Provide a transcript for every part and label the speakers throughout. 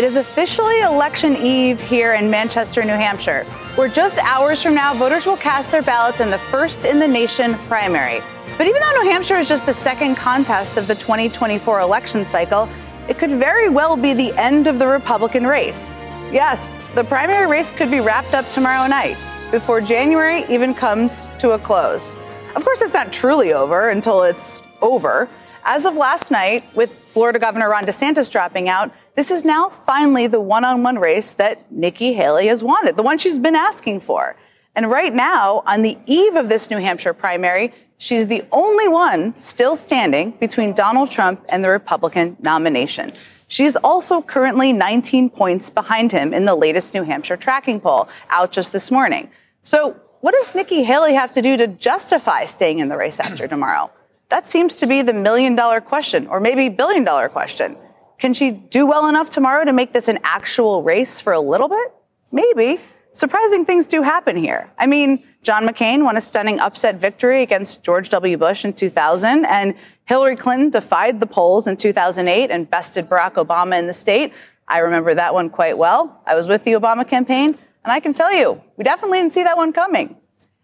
Speaker 1: It is officially election eve here in Manchester, New Hampshire, where just hours from now, voters will cast their ballots in the first in the nation primary. But even though New Hampshire is just the second contest of the 2024 election cycle, it could very well be the end of the Republican race. Yes, the primary race could be wrapped up tomorrow night before January even comes to a close. Of course, it's not truly over until it's over. As of last night, with Florida Governor Ron DeSantis dropping out, this is now finally the one on one race that Nikki Haley has wanted, the one she's been asking for. And right now, on the eve of this New Hampshire primary, she's the only one still standing between Donald Trump and the Republican nomination. She's also currently 19 points behind him in the latest New Hampshire tracking poll out just this morning. So, what does Nikki Haley have to do to justify staying in the race after tomorrow? That seems to be the million dollar question, or maybe billion dollar question. Can she do well enough tomorrow to make this an actual race for a little bit? Maybe. Surprising things do happen here. I mean, John McCain won a stunning upset victory against George W. Bush in 2000, and Hillary Clinton defied the polls in 2008 and bested Barack Obama in the state. I remember that one quite well. I was with the Obama campaign, and I can tell you, we definitely didn't see that one coming.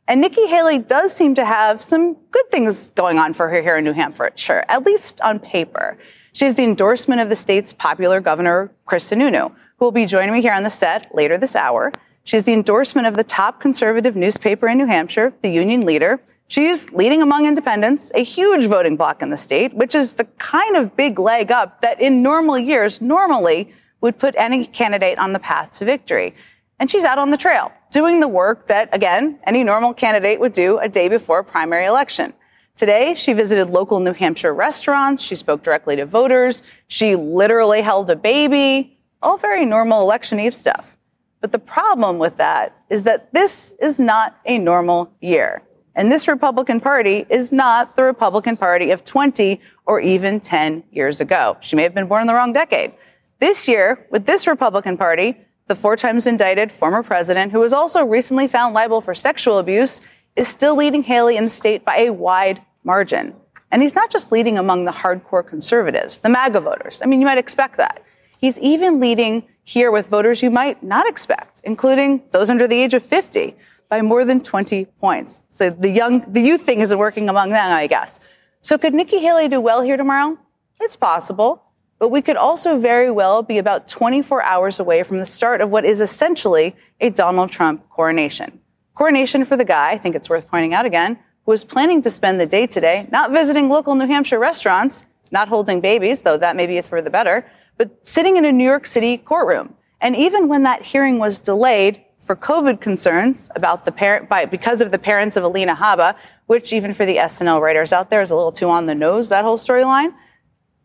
Speaker 1: And Nikki Haley does seem to have some good things going on for her here in New Hampshire, at least on paper. She has the endorsement of the state's popular governor, Chris Sununu, who will be joining me here on the set later this hour. She has the endorsement of the top conservative newspaper in New Hampshire, the Union Leader. She's leading among independents, a huge voting bloc in the state, which is the kind of big leg up that in normal years normally would put any candidate on the path to victory. And she's out on the trail doing the work that, again, any normal candidate would do a day before a primary election. Today, she visited local New Hampshire restaurants. She spoke directly to voters. She literally held a baby. All very normal election eve stuff. But the problem with that is that this is not a normal year. And this Republican Party is not the Republican Party of 20 or even 10 years ago. She may have been born in the wrong decade. This year, with this Republican Party, the four times indicted former president, who was also recently found liable for sexual abuse, is still leading Haley in the state by a wide margin. And he's not just leading among the hardcore conservatives, the MAGA voters. I mean, you might expect that. He's even leading here with voters you might not expect, including those under the age of 50, by more than 20 points. So the young, the youth thing isn't working among them, I guess. So could Nikki Haley do well here tomorrow? It's possible. But we could also very well be about 24 hours away from the start of what is essentially a Donald Trump coronation. Coronation for the guy, I think it's worth pointing out again, who was planning to spend the day today not visiting local New Hampshire restaurants, not holding babies, though that may be for the better, but sitting in a New York City courtroom. And even when that hearing was delayed for COVID concerns about the parent, by, because of the parents of Alina Habba, which even for the SNL writers out there is a little too on the nose, that whole storyline,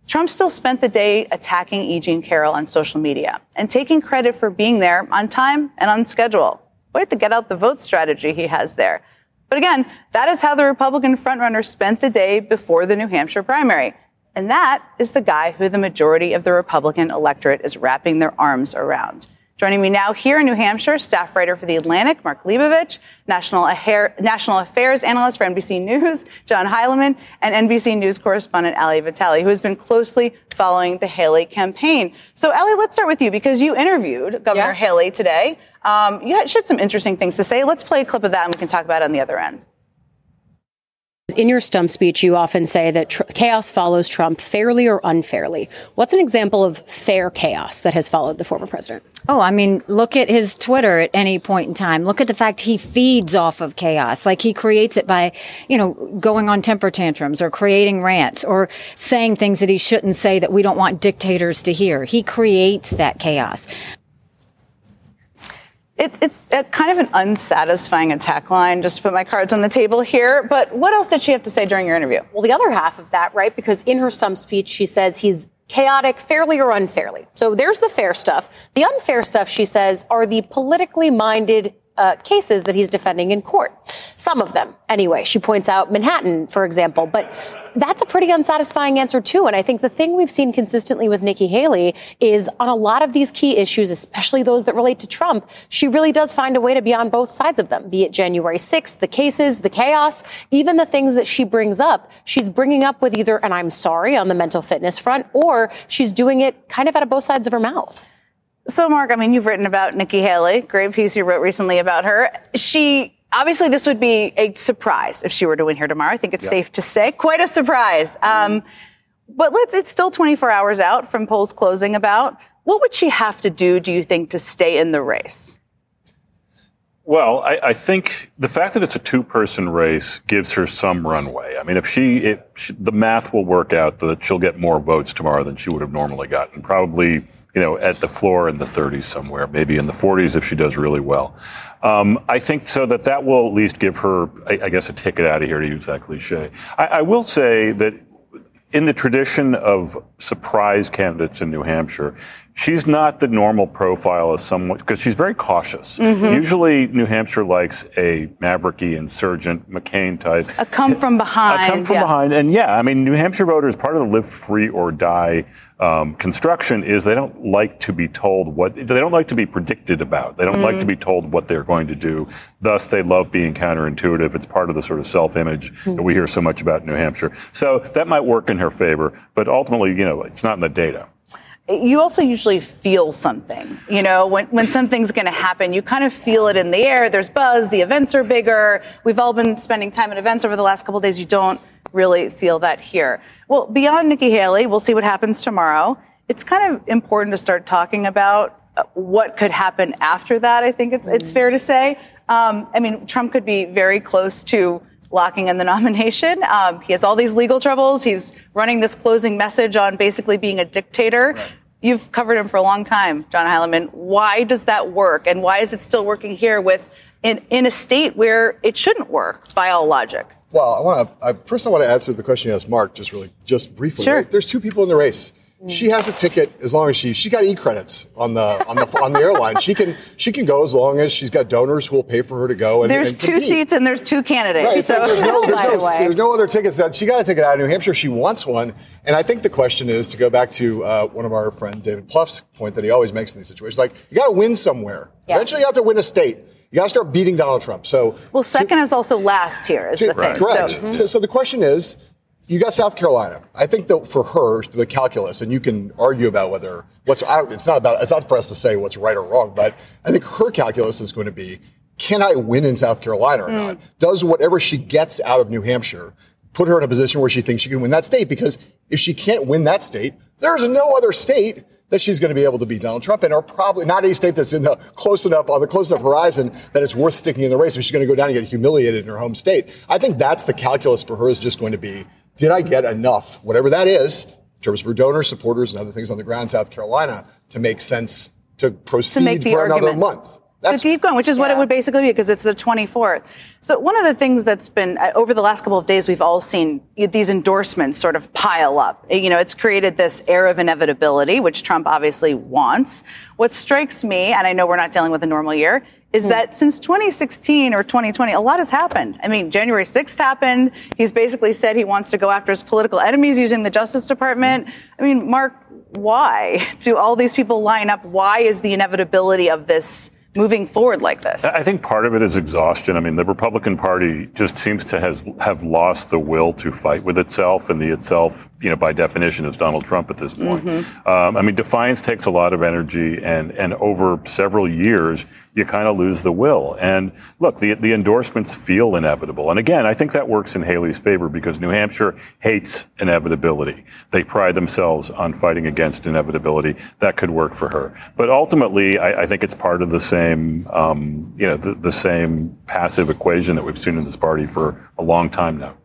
Speaker 1: Trump still spent the day attacking E. Jean Carroll on social media and taking credit for being there on time and on schedule. Quite the get out the vote strategy he has there. But again, that is how the Republican frontrunner spent the day before the New Hampshire primary. And that is the guy who the majority of the Republican electorate is wrapping their arms around. Joining me now here in New Hampshire, staff writer for The Atlantic, Mark Leibovich, national, national affairs analyst for NBC News, John Heilemann, and NBC News correspondent Ali Vitali, who has been closely following the Haley campaign. So, Ali, let's start with you because you interviewed Governor yeah. Haley today. Um, you had, she had some interesting things to say. Let's play a clip of that and we can talk about it on the other end.
Speaker 2: In your stump speech, you often say that tr- chaos follows Trump fairly or unfairly. What's an example of fair chaos that has followed the former president?
Speaker 3: Oh, I mean, look at his Twitter at any point in time. Look at the fact he feeds off of chaos. Like he creates it by, you know, going on temper tantrums or creating rants or saying things that he shouldn't say that we don't want dictators to hear. He creates that chaos.
Speaker 1: It, it's kind of an unsatisfying attack line, just to put my cards on the table here. But what else did she have to say during your interview?
Speaker 2: Well, the other half of that, right? Because in her stump speech, she says he's chaotic, fairly or unfairly. So there's the fair stuff. The unfair stuff, she says, are the politically minded uh, cases that he's defending in court. Some of them, anyway. She points out Manhattan, for example. But that's a pretty unsatisfying answer, too. And I think the thing we've seen consistently with Nikki Haley is on a lot of these key issues, especially those that relate to Trump, she really does find a way to be on both sides of them, be it January 6th, the cases, the chaos, even the things that she brings up. She's bringing up with either an I'm sorry on the mental fitness front, or she's doing it kind of out of both sides of her mouth.
Speaker 1: So, Mark, I mean, you've written about Nikki Haley, great piece you wrote recently about her. She obviously this would be a surprise if she were to win here tomorrow. I think it's yep. safe to say quite a surprise. Um, but let's, it's still 24 hours out from polls closing about what would she have to do, do you think, to stay in the race?
Speaker 4: Well, I, I, think the fact that it's a two-person race gives her some runway. I mean, if she, it, she, the math will work out that she'll get more votes tomorrow than she would have normally gotten. Probably, you know, at the floor in the 30s somewhere, maybe in the 40s if she does really well. Um, I think so that that will at least give her, I, I guess, a ticket out of here to use that cliche. I, I will say that in the tradition of surprise candidates in New Hampshire, she's not the normal profile of someone because she's very cautious. Mm-hmm. Usually, New Hampshire likes a mavericky insurgent McCain type,
Speaker 1: a come from behind,
Speaker 4: a come from yeah. behind, and yeah, I mean, New Hampshire voters part of the live free or die um, construction is they don't like to be told what they don't like to be predicted about. They don't mm like to be told what they're going to do. Thus, they love being counterintuitive. It's part of the sort of self-image mm that we hear so much about in New Hampshire. So that might work in her favor, but ultimately, you know, it's not in the data
Speaker 1: you also usually feel something. You know, when, when something's going to happen, you kind of feel it in the air. There's buzz. The events are bigger. We've all been spending time at events over the last couple days. You don't really feel that here. Well, beyond Nikki Haley, we'll see what happens tomorrow. It's kind of important to start talking about uh, what could happen after that. I think it's, it's fair to say. Um, I mean, Trump could be very close to locking in the nomination. Um, he has all these legal troubles. He's running this closing message on basically being a dictator. Right. You've covered him for a long time, John Heilemann. Why does that work? And why is it still working here with in, in a state where it shouldn't work by all logic?
Speaker 5: Well, I want to, first I want to answer the question you asked Mark just really, just briefly.
Speaker 1: Sure.
Speaker 5: Right? There's two people in the race. She has a ticket as long as she she got e credits on the on the on the airline. She can she can go as long as she's got donors who will pay for her to go. And,
Speaker 1: there's
Speaker 5: and
Speaker 1: two seats and there's two candidates.
Speaker 5: Right.
Speaker 1: So,
Speaker 5: there's, no, there's, no, there's no other tickets. That, she got a ticket out of New Hampshire. She wants one. And I think the question is to go back to uh, one of our friend David Plouffe's point that he always makes in these situations. Like you got to win somewhere. Yeah. Eventually, you have to win a state. You got to start beating Donald Trump. So
Speaker 1: well, second to, is also last here. Is to, the thing.
Speaker 5: Correct. So, mm-hmm. so, so the question is you got South Carolina. I think that for her, the calculus, and you can argue about whether what's it's not about it's not for us to say what's right or wrong, but I think her calculus is going to be: Can I win in South Carolina or mm. not? Does whatever she gets out of New Hampshire put her in a position where she thinks she can win that state? Because if she can't win that state, there's no other state that she's going to be able to beat Donald Trump and are probably not a state that's in the close enough on the close enough horizon that it's worth sticking in the race if she's going to go down and get humiliated in her home state. I think that's the calculus for her is just going to be did I get enough, whatever that is, in terms of donors, supporters, and other things on the ground in South Carolina to make sense to proceed
Speaker 1: to
Speaker 5: for
Speaker 1: argument.
Speaker 5: another month?
Speaker 1: That's, so keep going, which is yeah. what it would basically be because it's the 24th. So one of the things that's been uh, over the last couple of days, we've all seen these endorsements sort of pile up. You know, it's created this air of inevitability, which Trump obviously wants. What strikes me, and I know we're not dealing with a normal year, is mm. that since 2016 or 2020, a lot has happened. I mean, January 6th happened. He's basically said he wants to go after his political enemies using the Justice Department. I mean, Mark, why do all these people line up? Why is the inevitability of this? moving forward like this?
Speaker 4: I think part of it is exhaustion. I mean, the Republican Party just seems to has have lost the will to fight with itself, and the itself, you know, by definition, is Donald Trump at this point. Mm-hmm. Um, I mean, defiance takes a lot of energy, and and over several years, you kind of lose the will. And look, the the endorsements feel inevitable. And again, I think that works in Haley's favor because New Hampshire hates inevitability. They pride themselves on fighting against inevitability. That could work for her. But ultimately, I, I think it's part of the same, um, you know, the, the same passive equation that we've seen in this party for a long time now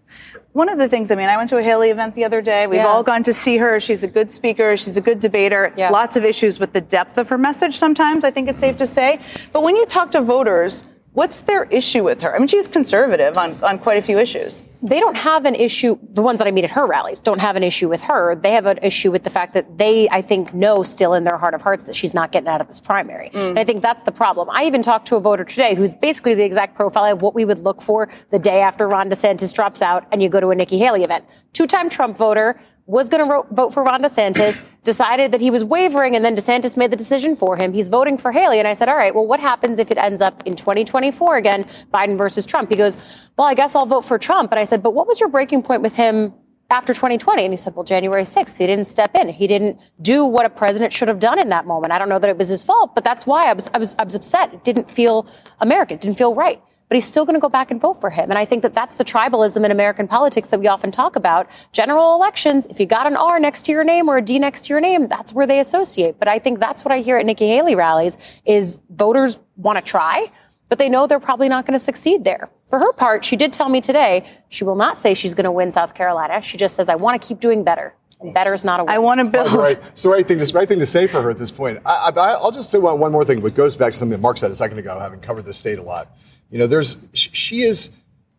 Speaker 1: one of the things, I mean, I went to a Haley event the other day. We've yeah. all gone to see her. She's a good speaker. She's a good debater. Yeah. Lots of issues with the depth of her message sometimes, I think it's safe to say. But when you talk to voters, what's their issue with her? I mean, she's conservative on, on quite a few issues
Speaker 2: they don't have an issue, the ones that I meet at her rallies don't have an issue with her. They have an issue with the fact that they, I think, know still in their heart of hearts that she's not getting out of this primary. Mm. And I think that's the problem. I even talked to a voter today who's basically the exact profile of what we would look for the day after Ron DeSantis drops out and you go to a Nikki Haley event. Two time Trump voter, was going to vote for Ron DeSantis, decided that he was wavering, and then DeSantis made the decision for him. He's voting for Haley. And I said, all right, well, what happens if it ends up in 2024 again, Biden versus Trump? He goes, well, I guess I'll vote for Trump. And I said, but what was your breaking point with him after 2020? And he said, well, January 6th, he didn't step in. He didn't do what a president should have done in that moment. I don't know that it was his fault, but that's why I was, I was, I was upset. It didn't feel American. It didn't feel right. But he's still going to go back and vote for him. And I think that that's the tribalism in American politics that we often talk about. General elections, if you got an R next to your name or a D next to your name, that's where they associate. But I think that's what I hear at Nikki Haley rallies is voters want to try, but they know they're probably not going to succeed there. For her part, she did tell me today she will not say she's going to win South Carolina. She just says, I want to keep doing better. And better is not a win.
Speaker 1: I want to build.
Speaker 5: It's right, it's the right thing. It's the right thing to say for her at this point. I, I, will just say one, one more thing, but goes back to something that Mark said a second ago, having covered the state a lot. You know, there's she is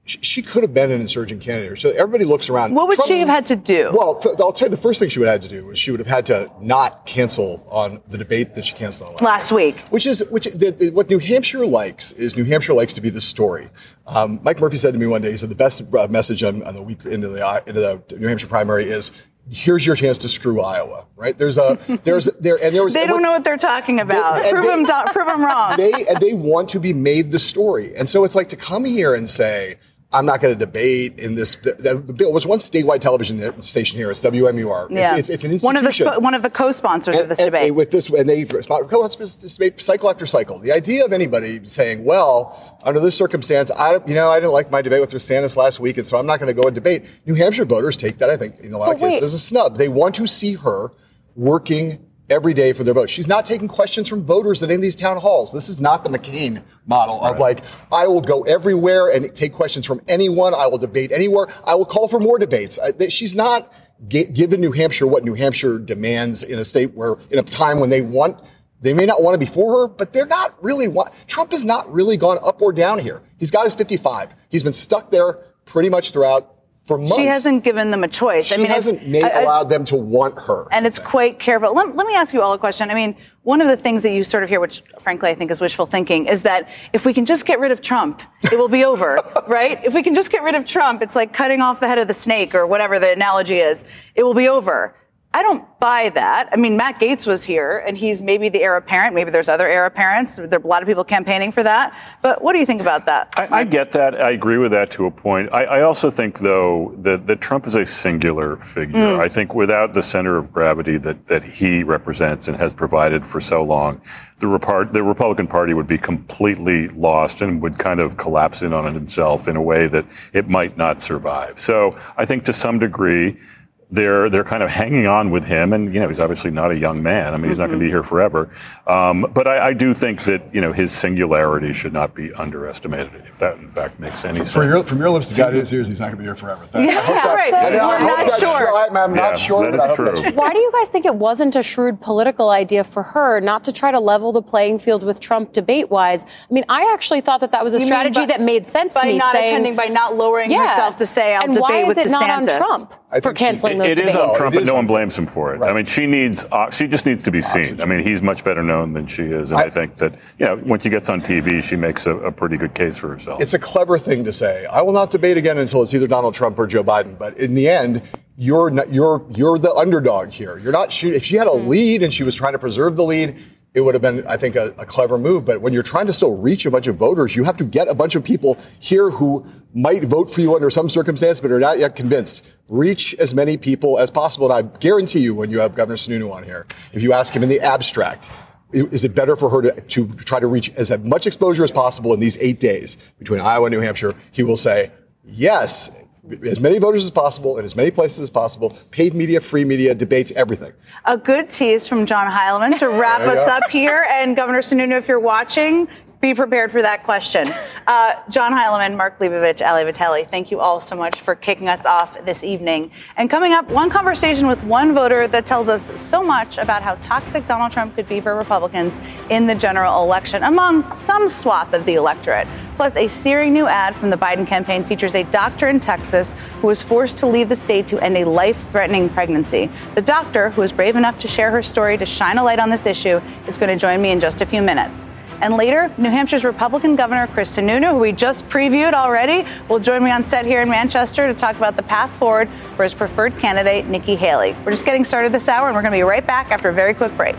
Speaker 5: she could have been an insurgent candidate. So everybody looks around.
Speaker 1: What would
Speaker 5: Trump's,
Speaker 1: she have had to do?
Speaker 5: Well, I'll tell you the first thing she would have had to do was she would have had to not cancel on the debate that she canceled on last,
Speaker 1: last week.
Speaker 5: Which is which the, the, what New Hampshire likes is New Hampshire likes to be the story. Um, Mike Murphy said to me one day, he said the best uh, message on, on the week into the into the New Hampshire primary is here's your chance to screw Iowa, right? There's a there's there and there was
Speaker 1: they don't know what they're talking about. They, prove they, them prove them wrong.
Speaker 5: They and they want to be made the story, and so it's like to come here and say. I'm not going to debate in this. There was one statewide television station here. It's WMUR.
Speaker 1: Yeah.
Speaker 5: It's, it's, it's an institution.
Speaker 1: One of the one of the co-sponsors
Speaker 5: and,
Speaker 1: of this debate.
Speaker 5: With this, and they co-sponsor this debate cycle after cycle. The idea of anybody saying, "Well, under this circumstance, I you know I didn't like my debate with DeSantis last week, and so I'm not going to go and debate." New Hampshire voters take that, I think, in a lot but of cases, wait. as a snub. They want to see her working every day for their vote. She's not taking questions from voters at any of these town halls. This is not the McCain model right. of like, I will go everywhere and take questions from anyone. I will debate anywhere. I will call for more debates. She's not given New Hampshire what New Hampshire demands in a state where, in a time when they want, they may not want to be for her, but they're not really want, Trump has not really gone up or down here. He's got his 55. He's been stuck there pretty much throughout for months.
Speaker 1: She hasn't given them a choice.
Speaker 5: She
Speaker 1: I mean,
Speaker 5: hasn't made, I, allowed them to want her.
Speaker 1: And it's quite careful. Let, let, me ask you all a question. I mean, one of the things that you sort of hear, which frankly I think is wishful thinking, is that if we can just get rid of Trump, it will be over, right? If we can just get rid of Trump, it's like cutting off the head of the snake or whatever the analogy is. It will be over. I don't buy that. I mean, Matt Gaetz was here, and he's maybe the heir apparent. Maybe there's other heir apparents. There are a lot of people campaigning for that. But what do you think about that?
Speaker 4: I, I get that. I agree with that to a point. I, I also think, though, that, that, Trump is a singular figure. Mm. I think without the center of gravity that, that he represents and has provided for so long, the, Repart- the Republican Party would be completely lost and would kind of collapse in on himself in a way that it might not survive. So I think to some degree, they're they're kind of hanging on with him, and you know he's obviously not a young man. I mean, he's mm-hmm. not going to be here forever. Um, but I, I, do think that you know his singularity should not be underestimated, if that in fact makes any sense.
Speaker 5: Your, from your lips to God is he's not going to be here forever.
Speaker 1: That, yeah, right. We're not sure.
Speaker 5: I'm, I'm
Speaker 4: yeah,
Speaker 5: not sure.
Speaker 4: That is true.
Speaker 2: Why do you guys think it wasn't a shrewd political idea for her not to try to level the playing field with Trump debate-wise? I mean, I actually thought that that was a you strategy by, that made sense
Speaker 1: to
Speaker 2: me.
Speaker 1: By not
Speaker 2: saying,
Speaker 1: attending, by not lowering
Speaker 2: yeah,
Speaker 1: herself to say, "I'll
Speaker 2: and
Speaker 1: debate with DeSantis."
Speaker 2: And why is it not on Trump for canceling?
Speaker 4: Those
Speaker 2: It
Speaker 4: is on Trump, but no one blames him for it. Right. I mean, she needs, uh, she just needs to be seen. Oxygen. I mean, he's much better known than she is, and I, I think that, you know, when she gets on TV, she makes a, a, pretty good case for herself.
Speaker 5: It's a clever thing to say. I will not debate again until it's either Donald Trump or Joe Biden. But in the end, you're not, you're you're the underdog here. You're not. She, if she had a hmm. lead and she was trying to preserve the lead, it would have been, I think, a, a, clever move. But when you're trying to still reach a bunch of voters, you have to get a bunch of people here who might vote for you under some circumstance, but are not yet convinced. Reach as many people as possible. And I guarantee you, when you have Governor Sununu on here, if you ask him in the abstract, is it better for her to, to try to reach as much exposure as possible in these eight days between Iowa and New Hampshire? He will say, yes, as many voters as possible in as many places as possible, paid media, free media, debates, everything.
Speaker 1: A good tease from John Heilemann to wrap us up here. And Governor Sununu, if you're watching, be prepared for that question. Uh, John Heilemann, Mark Leibovich, Ali Vitali, thank you all so much for kicking us off this evening. And coming up, one conversation with one voter that tells us so much about how toxic Donald Trump could be for Republicans in the general election, among some swath of the electorate. Plus, a searing new ad from the Biden campaign features a doctor in Texas who was forced to leave the state to end a life threatening pregnancy. The doctor, who was brave enough to share her story to shine a light on this issue, is going to join me in just a few minutes. And later, New Hampshire's Republican Governor Chris Sununu, who we just previewed already, will join me on set here in Manchester to talk about the path forward for his preferred candidate, Nikki Haley. We're just getting started this hour, and we're going to be right back after a very quick break.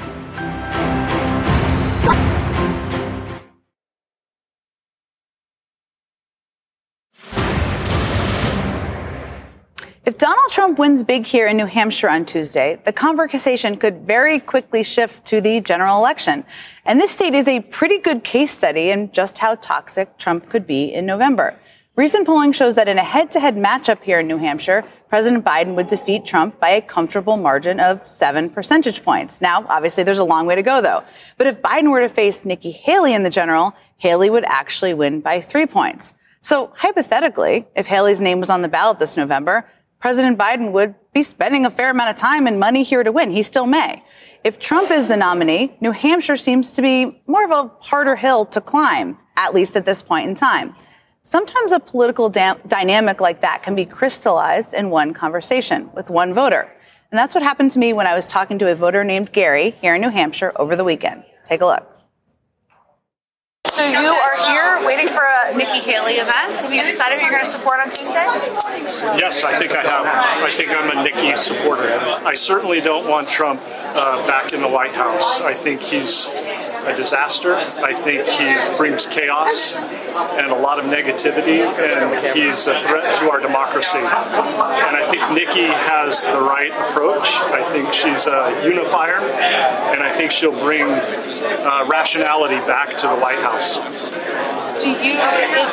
Speaker 1: If Donald Trump wins big here in New Hampshire on Tuesday, the conversation could very quickly shift to the general election. And this state is a pretty good case study in just how toxic Trump could be in November. Recent polling shows that in a head to head matchup here in New Hampshire, President Biden would defeat Trump by a comfortable margin of seven percentage points. Now, obviously, there's a long way to go, though. But if Biden were to face Nikki Haley in the general, Haley would actually win by three points. So, hypothetically, if Haley's name was on the ballot this November, President Biden would be spending a fair amount of time and money here to win. He still may. If Trump is the nominee, New Hampshire seems to be more of a harder hill to climb, at least at this point in time. Sometimes a political da- dynamic like that can be crystallized in one conversation with one voter. And that's what happened to me when I was talking to a voter named Gary here in New Hampshire over the weekend. Take a look. So you are here waiting for a Nikki Haley event. Have you decided who you're going to support on Tuesday?
Speaker 6: Yes, I think I have. I think I'm a Nikki supporter. I certainly don't want Trump uh, back in the White House. I think he's a disaster. I think he brings chaos and a lot of negativity, and he's a threat to our democracy. And I think Nikki has the right approach. I think she's a unifier, and I think she'll bring uh, rationality back to the White House.
Speaker 1: Do you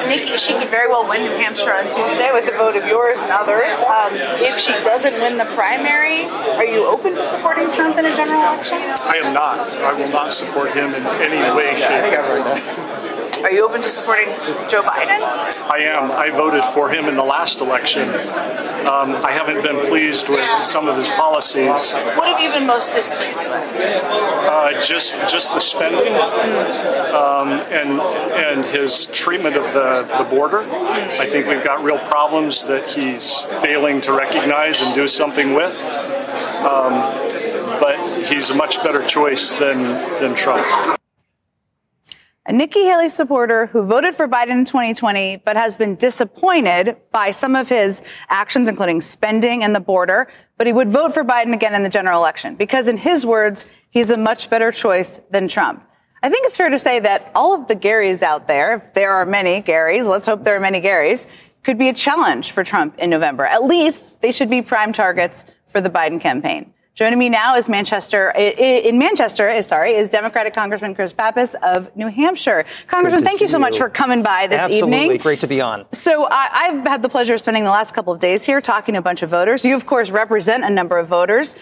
Speaker 1: think she could very well win New Hampshire on Tuesday with the vote of yours and others? Um, if she doesn't win the primary, are you open to supporting Trump in a general election?
Speaker 6: I am not. I will not support him in any way, shape, or form.
Speaker 1: Are you open to supporting Joe Biden?
Speaker 6: I am. I voted for him in the last election. Um, I haven't been pleased with some of his policies.
Speaker 1: What have you been most displeased with?
Speaker 6: Uh, just just the spending um, and and his treatment of the, the border. I think we've got real problems that he's failing to recognize and do something with. Um, but he's a much better choice than than Trump
Speaker 1: a Nikki Haley supporter who voted for Biden in 2020, but has been disappointed by some of his actions, including spending and the border. But he would vote for Biden again in the general election because, in his words, he's a much better choice than Trump. I think it's fair to say that all of the Garys out there, if there are many Garys, let's hope there are many Garys, could be a challenge for Trump in November. At least they should be prime targets for the Biden campaign. Joining me now is Manchester, in Manchester, is sorry, is Democratic Congressman Chris Pappas of New Hampshire. Congressman, thank you so you. much for coming by this evening.
Speaker 7: Absolutely.
Speaker 1: evening.
Speaker 7: Great to be on.
Speaker 1: So I, have had the pleasure of spending the last couple of days here talking to a bunch of voters. You, of course, represent a number of voters.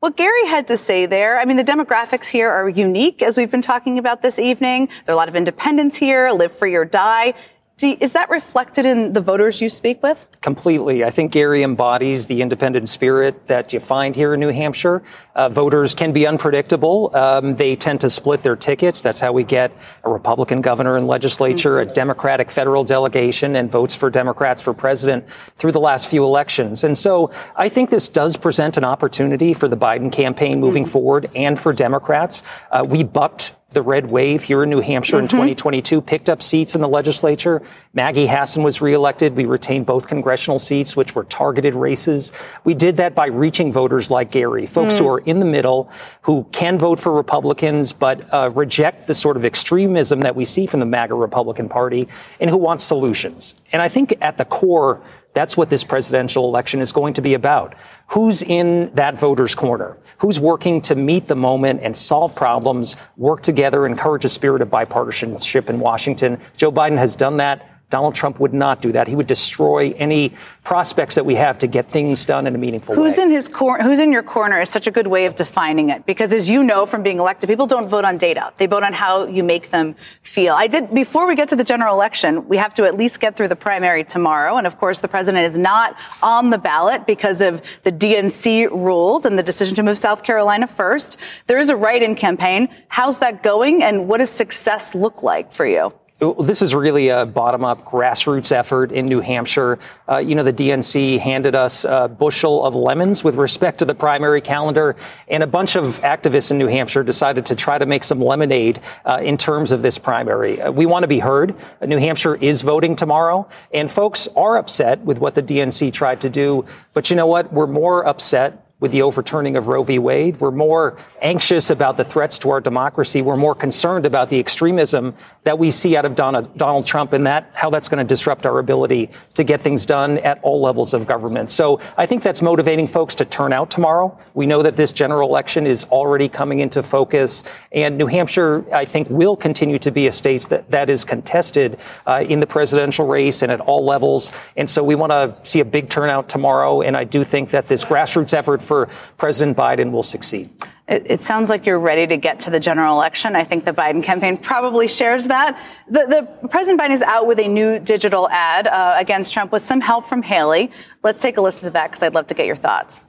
Speaker 1: What Gary had to say there, I mean, the demographics here are unique, as we've been talking about this evening. There are a lot of independents here, live free or die. You, is that reflected in the voters you speak with?
Speaker 7: Completely. I think Gary embodies the independent spirit that you find here in New Hampshire. Uh, voters can be unpredictable. Um, they tend to split their tickets. That's how we get a Republican governor and legislature, mm-hmm. a Democratic federal delegation, and votes for Democrats for president through the last few elections. And so I think this does present an opportunity for the Biden campaign moving mm-hmm. forward and for Democrats. Uh, we bucked the red wave here in New Hampshire mm-hmm. in 2022, picked up seats in the legislature. Maggie Hassan was reelected. We retained both congressional seats, which were targeted races. We did that by reaching voters like Gary, folks mm. who are in the middle, who can vote for Republicans, but uh, reject the sort of extremism that we see from the MAGA Republican Party and who want solutions. And I think at the core, that's what this presidential election is going to be about. Who's in that voter's corner? Who's working to meet the moment and solve problems, work together, encourage a spirit of bipartisanship in Washington? Joe Biden has done that. Donald Trump would not do that. He would destroy any prospects that we have to get things done in a meaningful way.
Speaker 1: who's
Speaker 7: way.
Speaker 1: In his cor- who's in your corner is such a good way of defining it because, as you know from being elected, people don't vote on data. They vote on how you make them feel. I did before we get to the general election. We have to at least get through the primary tomorrow, and of course, the president is not on the ballot because of the DNC rules and the decision to move South Carolina first. There is a write-in campaign. How's that going, and what does success look like for you?
Speaker 7: This is really a bottom up grassroots effort in New Hampshire. Uh, you know, the DNC handed us a bushel of lemons with respect to the primary calendar, and a bunch of activists in New Hampshire decided to try to make some lemonade uh, in terms of this primary. Uh, we want to be heard. New Hampshire is voting tomorrow, and folks are upset with what the DNC tried to do. But you know what? We're more upset with the overturning of Roe v. Wade. We're more anxious about the threats to our democracy. We're more concerned about the extremism that we see out of Donald Trump and that how that's going to disrupt our ability to get things done at all levels of government. So I think that's motivating folks to turn out tomorrow. We know that this general election is already coming into focus, and New Hampshire, I think, will continue to be a state that, that is contested uh, in the presidential race and at all levels. And so we want to see a big turnout tomorrow. And I do think that this grassroots effort for President Biden will succeed.
Speaker 1: It, it, sounds like you're ready to get to the general election. I think the Biden campaign probably shares that. The, the President Biden is out with a new digital ad uh, against Trump with some help from Haley. Let's take a listen to that because I'd love to get your thoughts.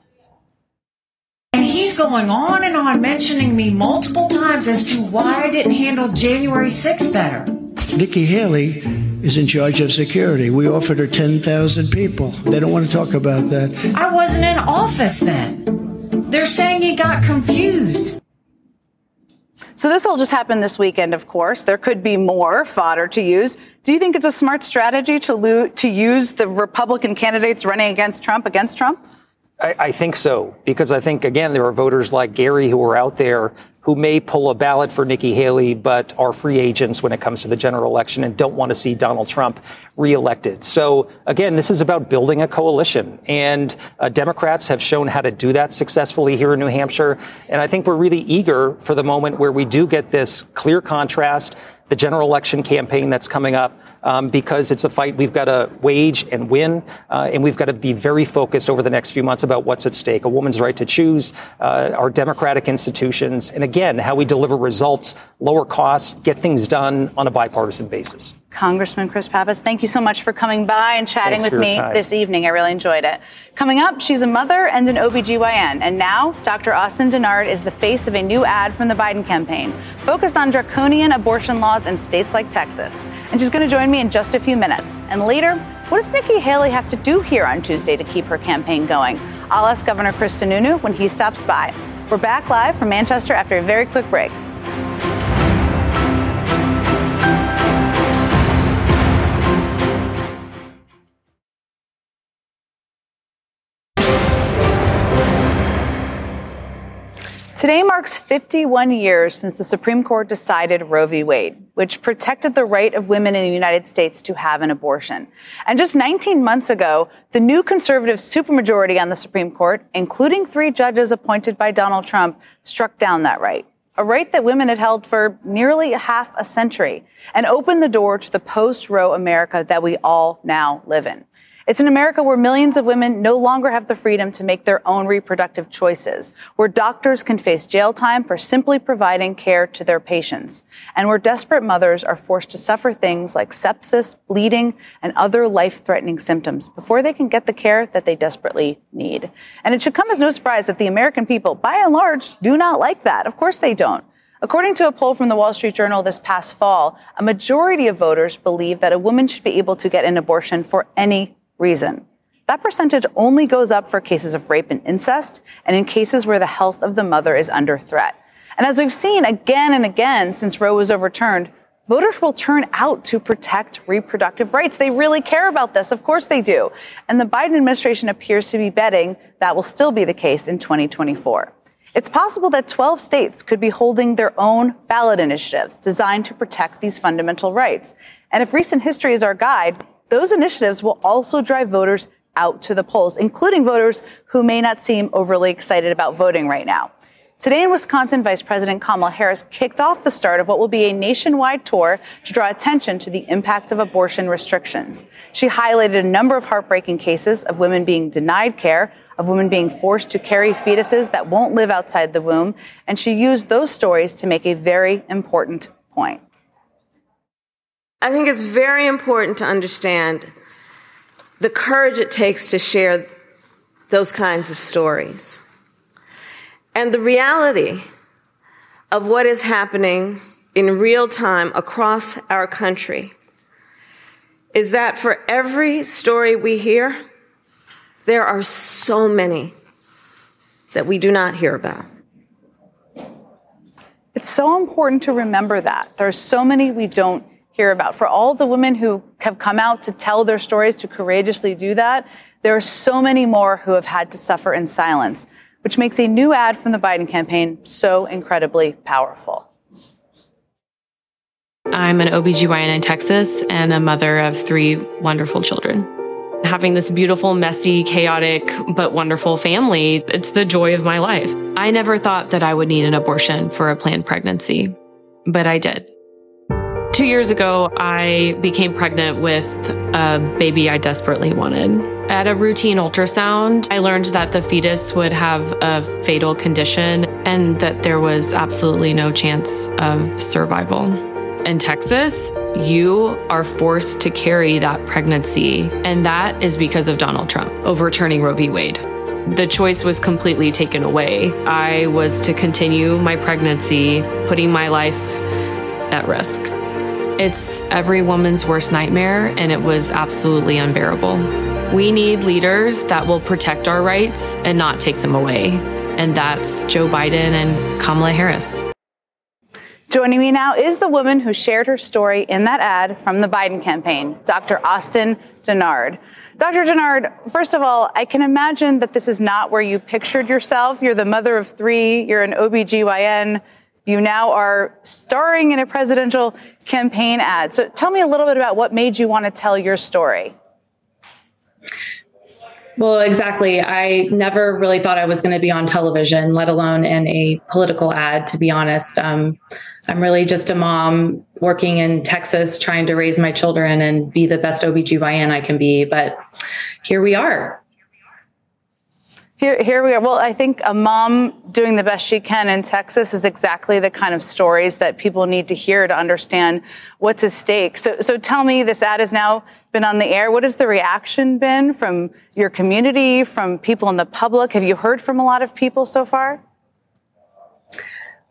Speaker 8: And he's going on and on mentioning me multiple times as to why I didn't handle January 6th better.
Speaker 9: Nikki Haley is in charge of security. We offered her 10,000 people. They don't want to talk about that.
Speaker 8: I wasn't in office then. They're saying he got confused.
Speaker 1: So this all just happened this weekend, of course. There could be more fodder to use. Do you think it's a smart strategy to, lo- to use the Republican candidates running against Trump against Trump?
Speaker 7: I, I, think so, because I think, again, there are voters like Gary who are out there who may pull a ballot for Nikki Haley, but are free agents when it comes to the general election and don't want to see Donald Trump reelected. So, again, this is about building a coalition. And uh, Democrats have shown how to do that successfully here in New Hampshire. And I think we're really eager for the moment where we do get this clear contrast, the general election campaign that's coming up um, because it's a fight we've got to wage and win, uh, and we've got to be very focused over the next few months about what's at stake: a woman's right to choose, uh, our democratic institutions, and again, how we deliver results, lower costs, get things done on a bipartisan basis.
Speaker 1: Congressman Chris Pappas, thank you so much for coming by and chatting
Speaker 7: Thanks
Speaker 1: with me
Speaker 7: time.
Speaker 1: this evening. I really enjoyed it. Coming up, she's a mother and an OBGYN. And now, Dr. Austin Dennard is the face of a new ad from the Biden campaign focused on draconian abortion laws in states like Texas. And she's going to join me in just a few minutes. And later, what does Nikki Haley have to do here on Tuesday to keep her campaign going? I'll ask Governor Chris Sununu when he stops by. We're back live from Manchester after a very quick break. Today marks 51 years since the Supreme Court decided Roe v. Wade, which protected the right of women in the United States to have an abortion. And just 19 months ago, the new conservative supermajority on the Supreme Court, including three judges appointed by Donald Trump, struck down that right. A right that women had held for nearly half a century and opened the door to the post Roe America that we all now live in. It's an America where millions of women no longer have the freedom to make their own reproductive choices, where doctors can face jail time for simply providing care to their patients, and where desperate mothers are forced to suffer things like sepsis, bleeding, and other life-threatening symptoms before they can get the care that they desperately need. And it should come as no surprise that the American people, by and large, do not like that. Of course they don't. According to a poll from the Wall Street Journal this past fall, a majority of voters believe that a woman should be able to get an abortion for any reason. That percentage only goes up for cases of rape and incest and in cases where the health of the mother is under threat. And as we've seen again and again since Roe was overturned, voters will turn out to protect reproductive rights. They really care about this. Of course they do. And the Biden administration appears to be betting that will still be the case in 2024. It's possible that 12 states could be holding their own ballot initiatives designed to protect these fundamental rights. And if recent history is our guide, those initiatives will also drive voters out to the polls, including voters who may not seem overly excited about voting right now. Today in Wisconsin, Vice President Kamala Harris kicked off the start of what will be a nationwide tour to draw attention to the impact of abortion restrictions. She highlighted a number of heartbreaking cases of women being denied care, of women being forced to carry fetuses that won't live outside the womb, and she used those stories to make a very important point.
Speaker 10: I think it's very important to understand the courage it takes to share those kinds of stories. And the reality of what is happening in real time across our country is that for every story we hear, there are so many that we do not hear about.
Speaker 1: It's so important to remember that. There are so many we don't hear about. For all the women who have come out to tell their stories, to courageously do that, there are so many more who have had to suffer in silence. which makes a new ad from the Biden campaign so incredibly powerful.
Speaker 11: I'm an OBGYN in Texas and a mother of three wonderful children. Having this beautiful, messy, chaotic, but wonderful family, it's the joy of my life. I never thought that I would need an abortion for a planned pregnancy, but I did. Two years ago, I became pregnant with a baby I desperately wanted. At a routine ultrasound, I learned that the fetus would have a fatal condition and that there was absolutely no chance of survival in Texas, you are forced to carry that pregnancy. And that is because of Donald Trump overturning Roe v. Wade. The choice was completely taken away. I was to continue my pregnancy, putting my life at risk. It's every woman's worst nightmare, and it was absolutely unbearable. We need leaders that will protect our rights and not take them away. And that's Joe Biden and Kamala Harris.
Speaker 1: Joining me now is the woman who shared her story in that ad from the Biden campaign, Dr. Austin Dennard. Dr. Dennard, first of all, I can imagine that this is not where you pictured yourself. You're the mother of three, you're an OBGYN. You now are starring in a presidential campaign ad. So tell me a little bit about what made you want to tell your story.
Speaker 12: Well, exactly. I never really thought I was going to be on television, let alone in a political ad, to be honest. Um, I'm really just a mom working in Texas, trying to raise my children and be the best OBGYN I can be. But here we are.
Speaker 1: Here, here we are. Well, I think a mom doing the best she can in Texas is exactly the kind of stories that people need to hear to understand what's at stake. So, so tell me, this ad has now been on the air. What has the reaction been from your community, from people in the public? Have you heard from a lot of people so far?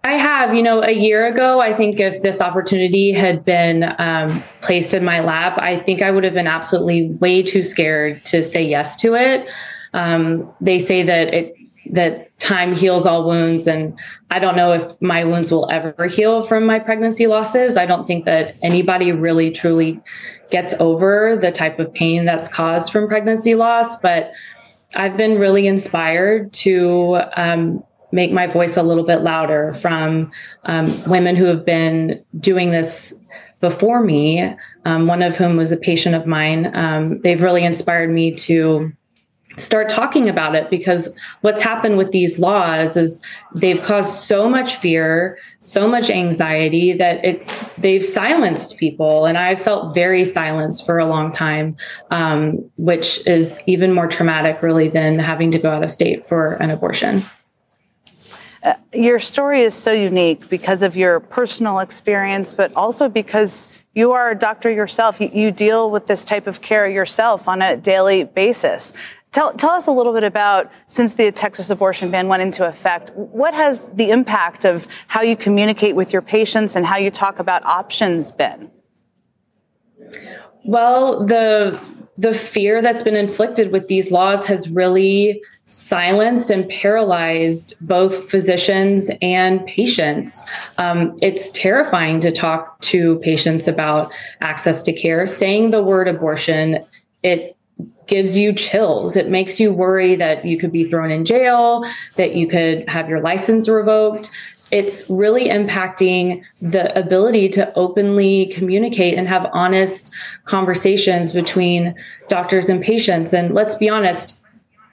Speaker 12: I have, you know, a year ago, I think if this opportunity had been um, placed in my lap, I think I would have been absolutely way too scared to say yes to it. Um, they say that it that time heals all wounds, and I don't know if my wounds will ever heal from my pregnancy losses. I don't think that anybody really truly gets over the type of pain that's caused from pregnancy loss, but I've been really inspired to um, make my voice a little bit louder from um, women who have been doing this before me, um, one of whom was a patient of mine. Um, they've really inspired me to start talking about it because what's happened with these laws is they've caused so much fear so much anxiety that it's they've silenced people and i felt very silenced for a long time um, which is even more traumatic really than having to go out of state for an abortion
Speaker 1: uh, your story is so unique because of your personal experience, but also because you are a doctor yourself. You, you, deal with this type of care yourself on a daily basis. Tell, tell us a little bit about, since the Texas abortion ban went into effect, what has the impact of how you communicate with your patients and how you talk about options been?
Speaker 12: Well, the the fear that's been inflicted with these laws has really silenced and paralyzed both physicians and patients. Um, it's terrifying to talk to patients about access to care. Saying the word abortion, it gives you chills. It makes you worry that you could be thrown in jail, that you could have your license revoked. It's really impacting the ability to openly communicate and have honest conversations between doctors and patients. And let's be honest,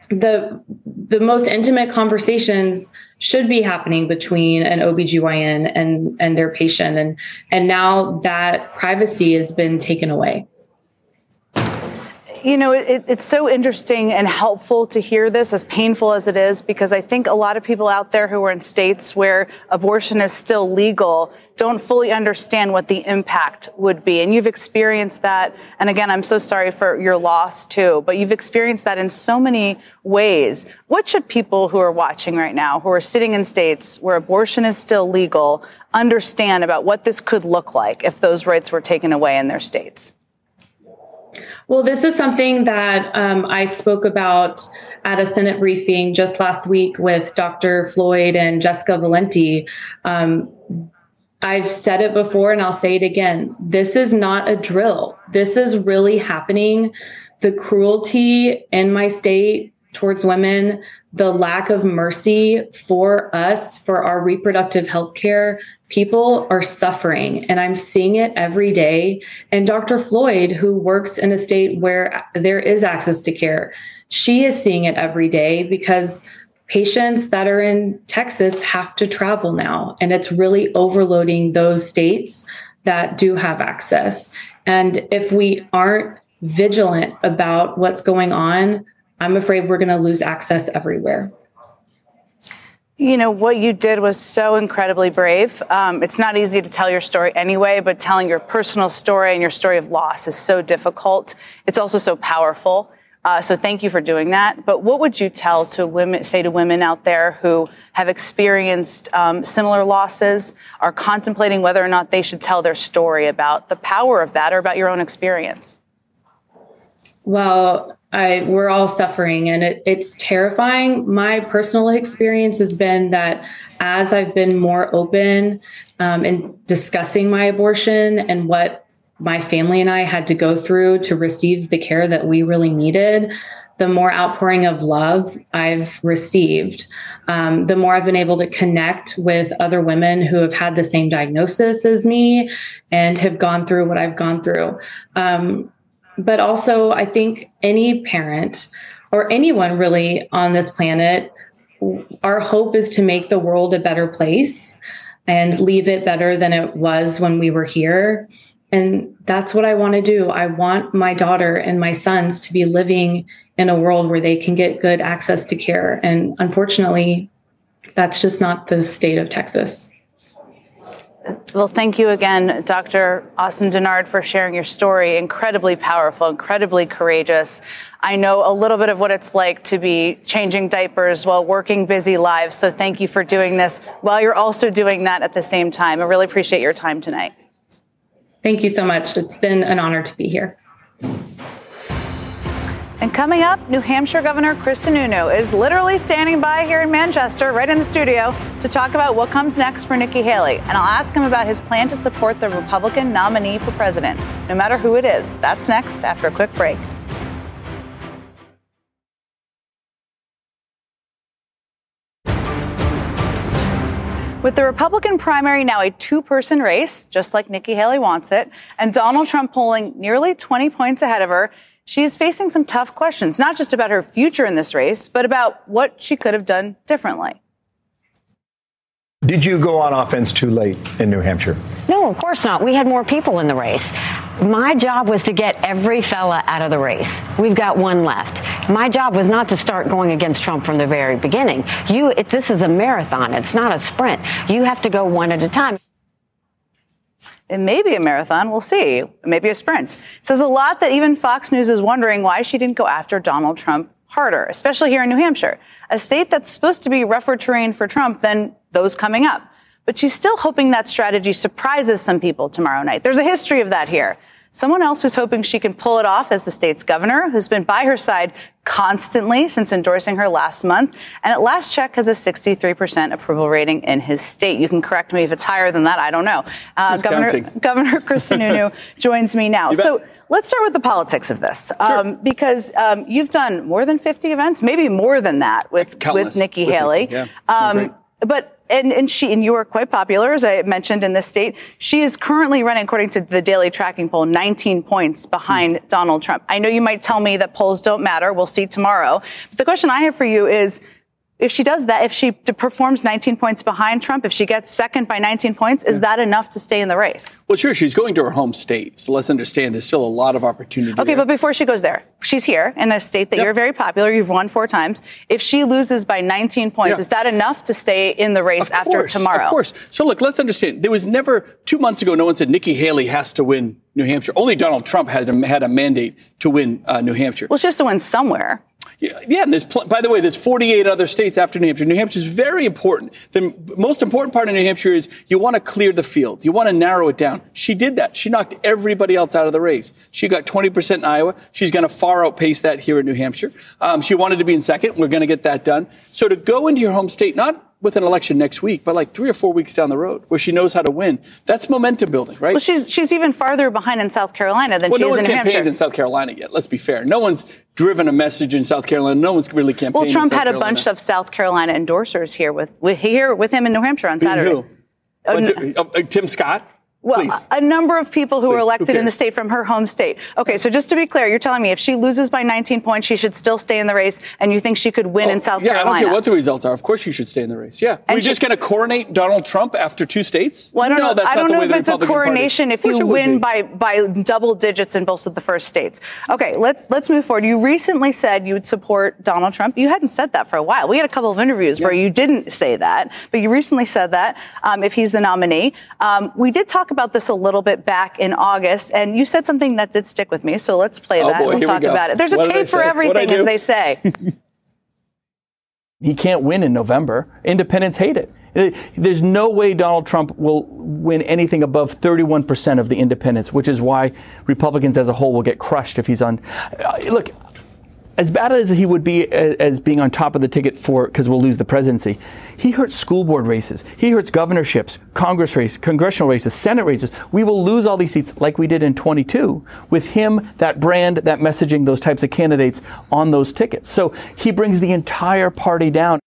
Speaker 12: the the most intimate conversations should be happening between an OBGYN and and their patient and and now that privacy has been taken away
Speaker 1: you know, it, it's so interesting and helpful to hear this, as painful as it is, because I think a lot of people out there who are in states where abortion is still legal don't fully understand what the impact would be. And you've experienced that. And again, I'm so sorry for your loss too, but you've experienced that in so many ways. What should people who are watching right now, who are sitting in states where abortion is still legal, understand about what this could look like if those rights were taken away in their states?
Speaker 12: Well, this is something that um, I spoke about at a Senate briefing just last week with Dr. Floyd and Jessica Valenti. Um, I've said it before and I'll say it again. This is not a drill. This is really happening. The cruelty in my state towards women, the lack of mercy for us, for our reproductive health care, people are suffering. And I'm seeing it every day. And Dr. Floyd, who works in a state where there is access to care, she is seeing it every day because patients that are in Texas have to travel now. And it's really overloading those states that do have access. And if we aren't vigilant about what's going on, I'm afraid we're going to lose access everywhere.
Speaker 1: You know, what you did was so incredibly brave. Um, it's not easy to tell your story anyway, but telling your personal story and your story of loss is so difficult. It's also so powerful. Uh, so thank you for doing that. But what would you tell to women, say to women out there who have experienced um, similar losses, are contemplating whether or not they should tell their story about the power of that or about your own experience?
Speaker 12: Well, I, we're all suffering and it, it's terrifying. My personal experience has been that as I've been more open um, in discussing my abortion and what my family and I had to go through to receive the care that we really needed, the more outpouring of love I've received, um, the more I've been able to connect with other women who have had the same diagnosis as me and have gone through what I've gone through. Um, but also, I think any parent or anyone really on this planet, our hope is to make the world a better place and leave it better than it was when we were here. And that's what I want to do. I want my daughter and my sons to be living in a world where they can get good access to care. And unfortunately, that's just not the state of Texas.
Speaker 1: Well, thank you again, Dr. Austin Dennard, for sharing your story. Incredibly powerful, incredibly courageous. I know a little bit of what it's like to be changing diapers while working busy lives. So thank you for doing this while you're also doing that at the same time. I really appreciate your time tonight.
Speaker 12: Thank you so much. It's been an honor to be here.
Speaker 1: And coming up, New Hampshire Governor Chris Sununu is literally standing by here in Manchester, right in the studio, to talk about what comes next for Nikki Haley. And I'll ask him about his plan to support the Republican nominee for president, no matter who it is. That's next after a quick break. With the Republican primary now a two person race, just like Nikki Haley wants it, and Donald Trump polling nearly 20 points ahead of her, she is facing some tough questions, not just about her future in this race, but about what she could have done differently.
Speaker 13: Did you go on offense too late in New Hampshire?
Speaker 14: No, of course not. We had more people in the race. My job was to get every fella out of the race. We've got one left. My job was not to start going against Trump from the very beginning. You, it, this is a marathon. It's not a sprint. You have to go one at a time.
Speaker 1: It may be a marathon. We'll see. Maybe a sprint. It says a lot that even Fox News is wondering why she didn't go after Donald Trump harder, especially here in New Hampshire, a state that's supposed to be rougher terrain for Trump than those coming up. But she's still hoping that strategy surprises some people tomorrow night. There's a history of that here. Someone else who's hoping she can pull it off as the state's governor, who's been by her side constantly since endorsing her last month, and at last check has a 63% approval rating in his state. You can correct me if it's higher than that. I don't know. Uh, Governor, Governor Chris Sununu joins me now. So let's start with the politics of this,
Speaker 15: sure.
Speaker 1: um, because um, you've done more than 50 events, maybe more than that with
Speaker 15: Countless.
Speaker 1: with Nikki
Speaker 15: With
Speaker 1: Haley.
Speaker 15: Nikki, yeah.
Speaker 1: Um, but and, and she and you are quite popular, as I mentioned in this state. She is currently running, according to the daily tracking poll, 19 points behind
Speaker 15: Hmm.
Speaker 1: Donald Trump. I know you might tell me that polls don't matter. We'll see tomorrow. But the question I have for you is. If she does that, if she performs 19 points behind Trump, if she gets second by 19 points, is that enough to stay in the race?
Speaker 15: Well, sure, she's going to her home state, so let's understand there's still a lot of opportunity.
Speaker 1: Okay,
Speaker 15: there.
Speaker 1: but before she goes there, she's here in a state that you're very popular. You've won four times. If she loses by 19 points,
Speaker 15: Yeah.
Speaker 1: is that enough to stay in the race
Speaker 15: Of
Speaker 1: after
Speaker 15: course,
Speaker 1: tomorrow?
Speaker 15: Of course. So look, let's understand. There was never two months ago. No one said Nikki Haley has to win New Hampshire. Only Donald Trump had a, had a mandate to win uh, New Hampshire.
Speaker 1: Well, she has to win somewhere.
Speaker 15: Yeah, and there's pl- by the way, there's 48 other states after New Hampshire. New Hampshire is very important. The most important part of New Hampshire is you want to clear the field. You want to narrow it down. She did that. She knocked everybody else out of the race. She got 20% in Iowa. She's going to far outpace that here in New Hampshire. Um, she wanted to be in second. We're going to get that done. So to go into your home state, not with an election next week, but like three or four weeks down the road, where she knows how to win. That's momentum building, right?
Speaker 1: Well, she's she's even farther behind in South Carolina than
Speaker 15: well,
Speaker 1: she
Speaker 15: no
Speaker 1: is in New Hampshire.
Speaker 15: campaigned in South Carolina yet. Let's be fair. No one's driven a message in South Carolina. No one's really campaigned.
Speaker 1: Well, Trump had a
Speaker 15: Carolina.
Speaker 1: bunch of South Carolina endorsers here with, with here with him in New Hampshire on Saturday.
Speaker 15: Who? Uh, uh, Tim Scott.
Speaker 1: Well,
Speaker 15: Please.
Speaker 1: a number of people who were
Speaker 15: Please, who
Speaker 1: elected in the state from her home state. Okay, so just to be clear, you're telling me if she loses by 19 points, she should still stay in the race, and you think she could win in South
Speaker 15: Oh, yeah,
Speaker 1: Carolina?
Speaker 15: I don't care what the results are. Of course, she should stay in the race. Yeah,
Speaker 1: And
Speaker 15: we're
Speaker 1: she-
Speaker 15: just going to coronate Donald Trump after two states.
Speaker 1: Well, I don't
Speaker 15: no,
Speaker 1: know.
Speaker 15: That's
Speaker 1: I don't know if it's a
Speaker 15: Republican Party-
Speaker 1: coronation if you win by by double digits in both of the first states. Okay, let's let's move forward. You recently said you would support Donald Trump. You hadn't said that for a while. We had a couple of interviews where you didn't say that, but you recently said that um, if he's the nominee. Um, we did talk about this a little bit back in August, and you said something that did stick with me. So let's play
Speaker 13: Oh,
Speaker 1: that.
Speaker 13: boy,
Speaker 1: we'll
Speaker 13: here we
Speaker 1: talk about it. There's a
Speaker 13: What
Speaker 1: tape for
Speaker 13: say? What'd I
Speaker 1: everything, as they say.
Speaker 13: He can't win in November. Independents hate it. Uh, There's no way Donald Trump will win anything above 31% of the independents, which is why Republicans as a whole will get crushed if he's on. Uh, Look, as bad as he would be uh, as being on top of the ticket for because we'll lose the presidency, he hurts school board races. He hurts governorships, Congress races, congressional races, Senate races. We will lose all these seats like we did in 22 with him, that brand, that messaging, those types of candidates on those tickets. So he brings the entire party down.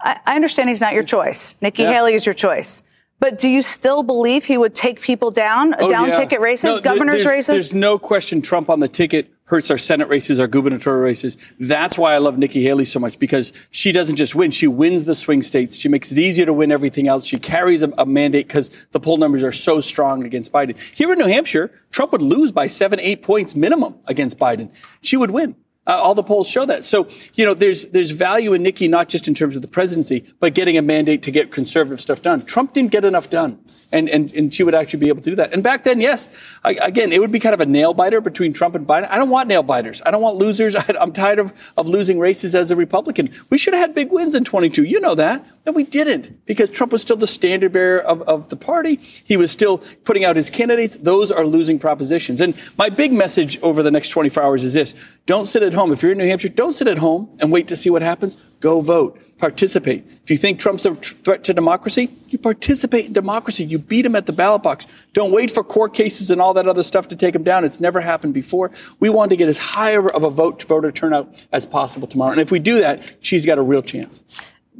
Speaker 1: I, I understand he's not your choice. Nikki
Speaker 15: Yeah.
Speaker 1: Haley is your choice. But do you still believe he would take people down,
Speaker 15: Oh,
Speaker 1: down
Speaker 15: yeah.
Speaker 1: ticket races,
Speaker 15: No,
Speaker 1: governor's
Speaker 15: there's,
Speaker 1: races?
Speaker 15: There's no question Trump on the ticket hurts our Senate races, our gubernatorial races. That's why I love Nikki Haley so much because she doesn't just win; she wins the swing states. She makes it easier to win everything else. She carries a, a mandate because the poll numbers are so strong against Biden. Here in New Hampshire, Trump would lose by seven, eight points minimum against Biden. She would win. Uh, all the polls show that. So, you know, there's there's value in Nikki not just in terms of the presidency, but getting a mandate to get conservative stuff done. Trump didn't get enough done, and and and she would actually be able to do that. And back then, yes, I, again, it would be kind of a nail biter between Trump and Biden. I don't want nail biters. I don't want losers. I, I'm tired of of losing races as a Republican. We should have had big wins in 22. You know that, and we didn't because Trump was still the standard bearer of of the party. He was still putting out his candidates. Those are losing propositions. And my big message over the next 24 hours is this: Don't sit at home. If you're in New Hampshire, don't sit at home and wait to see what happens. Go vote. Participate. If you think Trump's a threat to democracy, you participate in democracy. You beat him at the ballot box. Don't wait for court cases and all that other stuff to take him down. It's never happened before. We want to get as high of a vote voter turnout as possible tomorrow. And if we do that, she's got a real chance.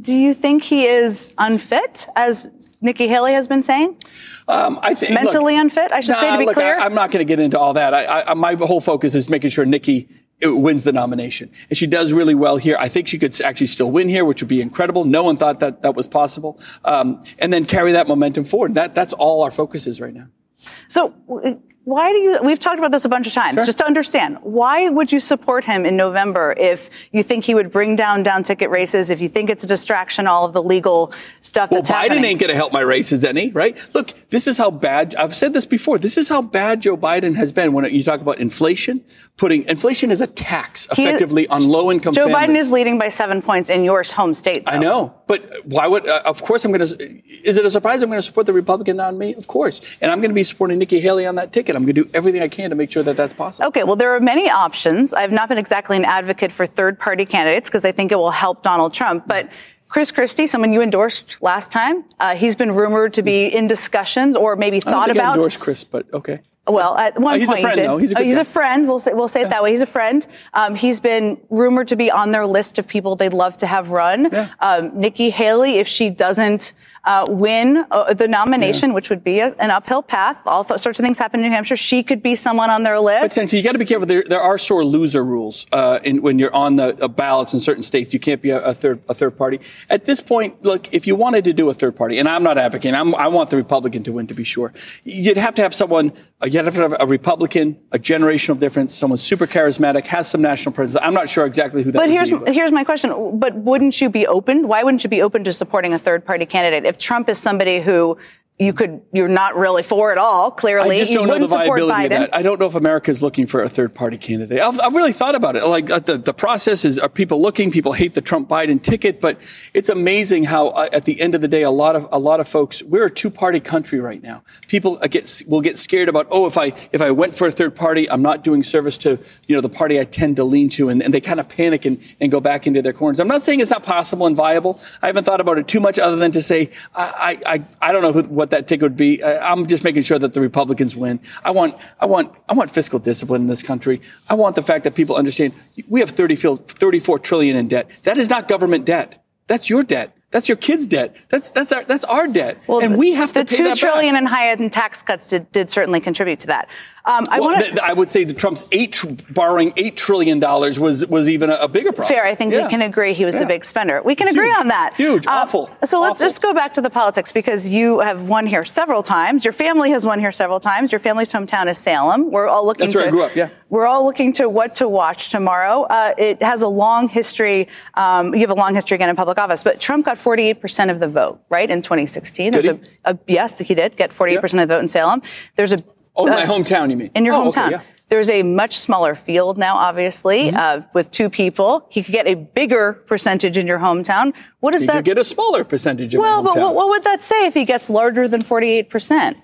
Speaker 1: do you think he is unfit, as Nikki Haley has been saying?
Speaker 15: Um, I think
Speaker 1: Mentally
Speaker 15: look,
Speaker 1: unfit, I should say, to be
Speaker 15: look,
Speaker 1: clear?
Speaker 15: I, am not going to get into all that. I, I, my whole focus is making sure Nikki uh, wins the nomination, and she does really well here. I think she could actually still win here, which would be incredible. No one thought that that was possible, um, and then carry that momentum forward. That that's all our focus is right now.
Speaker 1: So, why do you? We've talked about this a bunch of times. Just to understand, why would you support him in November if you think he would bring down down ticket races? If you think it's a distraction, all of the legal stuff
Speaker 15: Well,
Speaker 1: that's
Speaker 15: Biden
Speaker 1: happening?
Speaker 15: ain't going to help my races any, right? Look, this is how bad, I've said this before, this is how bad Joe Biden has been when you talk about inflation. Putting, inflation is a tax
Speaker 1: He-
Speaker 15: effectively on low income
Speaker 1: Joe
Speaker 15: families.
Speaker 1: Biden is leading by seven points in your home state.
Speaker 15: I know, but why would? Uh, of course, I'm going to. Is it a surprise? I'm going to support the Republican on me Of course, and I'm going to be supporting Nikki Haley on that ticket. I'm going to do everything I can to make sure that that's possible.
Speaker 1: Okay, well, there are many options. I've not been exactly an advocate for third party candidates because I think it will help Donald Trump. But Chris Christie, someone you endorsed last time, uh, he's been rumored to be in discussions or maybe thought
Speaker 15: think I
Speaker 1: about.
Speaker 15: endorse Chris, but okay.
Speaker 1: Well, at one
Speaker 15: Uh, he's a
Speaker 1: point,
Speaker 15: friend,
Speaker 1: he did.
Speaker 15: though. He's a
Speaker 1: Oh, he's a friend. We'll say, we'll say it that way. He's a friend. Um, he's been rumored to be on their list of people they'd love to have run. Um, Nikki Haley, if she doesn't uh, win uh, the nomination, which would be a, an uphill path, all th- sorts of things happen in New Hampshire. She could be someone on their list.
Speaker 15: Potentially, you got to be careful. There, there are sore loser rules uh, in, when you're on the ballots in certain states. You can't be a, a third a third party. At this point, look, if you wanted to do a third party, and I'm not advocating, I'm, I want the Republican to win to be sure. You'd have to have someone. Uh, you'd have to have a Republican, a generational difference, someone super charismatic, has some national presence. I'm not sure exactly who that.
Speaker 1: But
Speaker 15: would
Speaker 1: here's
Speaker 15: be,
Speaker 1: here's my question. But wouldn't you be open? Why wouldn't you be open to supporting a third party candidate if Trump is somebody who you could you're not really for it all. Clearly,
Speaker 15: I just don't know the viability of that. I don't know if America is looking for a third party candidate. I've, I've really thought about it. Like uh, the, the process is, are people looking? People hate the Trump Biden ticket, but it's amazing how uh, at the end of the day, a lot of a lot of folks, we're a two party country right now. People uh, get will get scared about, oh, if I if I went for a third party, I'm not doing service to you know the party I tend to lean to, and, and they kind of panic and, and go back into their corners. I'm not saying it's not possible and viable. I haven't thought about it too much, other than to say I I, I, I don't know who, what that ticket would be. I'm just making sure that the Republicans win. I want I want I want fiscal discipline in this country. I want the fact that people understand we have 30, 34 trillion in debt. That is not government debt. That's your debt. That's your kids' debt. That's that's our that's our debt, and we have to
Speaker 1: the
Speaker 15: pay
Speaker 1: two
Speaker 15: that
Speaker 1: trillion in high-end tax cuts did, did certainly contribute to that. Um, I
Speaker 15: Well,
Speaker 1: want
Speaker 15: th- I would say that Trump's eight tr- borrowing eight trillion dollars was was even a, a bigger problem.
Speaker 1: Fair. I think
Speaker 15: Yeah.
Speaker 1: we can agree he was
Speaker 15: Yeah.
Speaker 1: a big spender. We can agree on that.
Speaker 15: Huge,
Speaker 1: Um,
Speaker 15: awful.
Speaker 1: So let's
Speaker 15: awful.
Speaker 1: just go back to the politics because you have won here several times. Your family has won here several times. Your family's hometown is Salem. We're all looking
Speaker 15: That's where
Speaker 1: to
Speaker 15: I grew up, yeah.
Speaker 1: We're all looking to what to watch tomorrow. Uh, it has a long history. Um, you have a long history again in public office, but Trump got 48% of the vote, right, in 2016.
Speaker 15: Did
Speaker 1: There's A, a, yes, he did get 48% of the vote in Salem. There's a
Speaker 15: Oh, my hometown, you mean?
Speaker 1: in your
Speaker 15: Oh, okay,
Speaker 1: hometown.
Speaker 15: yeah.
Speaker 1: There's a much smaller field now, obviously,
Speaker 15: Mm-hmm.
Speaker 1: uh, with two people. He could get a bigger percentage in your hometown. What does
Speaker 15: He
Speaker 1: that?
Speaker 15: could get a smaller percentage of
Speaker 1: well, but what, what would that say if he gets larger than 48 percent?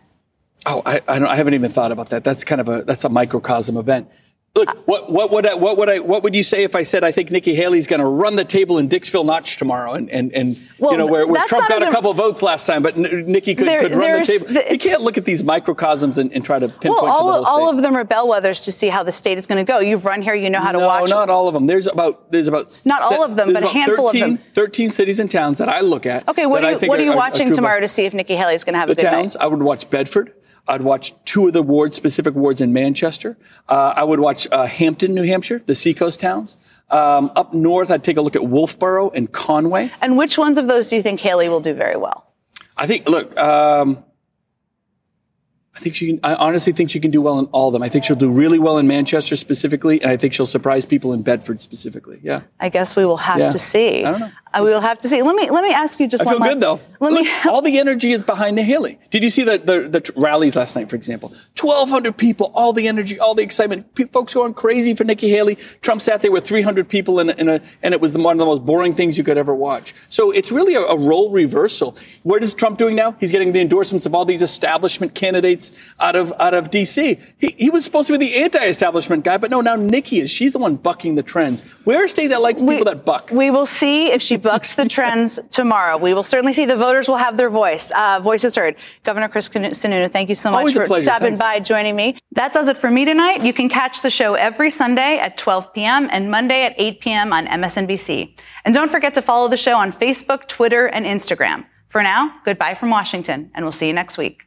Speaker 15: Oh, I, I, don't, I haven't even thought about that. That's kind of a that's a microcosm event. Look, what what would I, what would I what would you say if I said I think Nikki Haley's going to run the table in Dixville Notch tomorrow and and, and
Speaker 1: Well,
Speaker 15: you know where, where Trump got a
Speaker 1: a-
Speaker 15: couple votes last time, but N- Nikki could,
Speaker 1: There-
Speaker 15: could run the table.
Speaker 1: the-
Speaker 15: you can't look at these microcosms and, and try to pinpoint
Speaker 1: Well, all,
Speaker 15: to the whole
Speaker 1: all
Speaker 15: state.
Speaker 1: of them are bellwethers to see how the state is going to go. You've run here, you know how to
Speaker 15: no,
Speaker 1: watch.
Speaker 15: not all of them. There's about there's about
Speaker 1: Not all of them, but a handful of them.
Speaker 15: 13 cities and towns that I look at.
Speaker 1: Okay, what are you, what are you
Speaker 15: are-
Speaker 1: watching
Speaker 15: doable.
Speaker 1: tomorrow to see if Nikki Haley's going to have
Speaker 15: the
Speaker 1: a night?
Speaker 15: towns. I would watch Bedford. I'd watch two of the wards, specific wards in Manchester. Uh, I would watch uh, Hampton, New Hampshire, the seacoast towns. Um, up north, I'd take a look at Wolfeboro and Conway.
Speaker 1: And which ones of those do you think Haley will do very well?
Speaker 15: I think. Look, um, I think she. Can, I honestly think she can do well in all of them. I think she'll do really well in Manchester specifically, and I think she'll surprise people in Bedford specifically. Yeah.
Speaker 1: I guess we will have
Speaker 15: Yeah.
Speaker 1: to see.
Speaker 15: I don't know.
Speaker 1: Uh, we will have to see. Let me let me ask you just
Speaker 15: I
Speaker 1: one
Speaker 15: feel
Speaker 1: last-
Speaker 15: good though.
Speaker 1: Let
Speaker 15: Look,
Speaker 1: me
Speaker 15: all the energy is behind Haley. Did you see the, the, the rallies last night, for example? 1,200 people, all the energy, all the excitement. Pe- folks going crazy for Nikki Haley. Trump sat there with 300 people in a, in a and it was the, one of the most boring things you could ever watch. So it's really a, a role reversal. What is Trump doing now? He's getting the endorsements of all these establishment candidates out of out of D.C. He, he was supposed to be the anti-establishment guy, but no, now Nikki is. She's the one bucking the trends. We're a state that likes people that buck.
Speaker 1: We will see if she bucks the trends tomorrow. We will certainly see. The voters will have their voice. Uh, voices heard. Governor Chris Sununu, thank you so much
Speaker 15: Always
Speaker 1: for stopping
Speaker 15: Thanks.
Speaker 1: by, joining me. That does it for me tonight. You can catch the show every Sunday at 12 p.m. and Monday at 8 p.m. on MSNBC. And don't forget to follow the show on Facebook, Twitter, and Instagram. For now, goodbye from Washington, and we'll see you next week.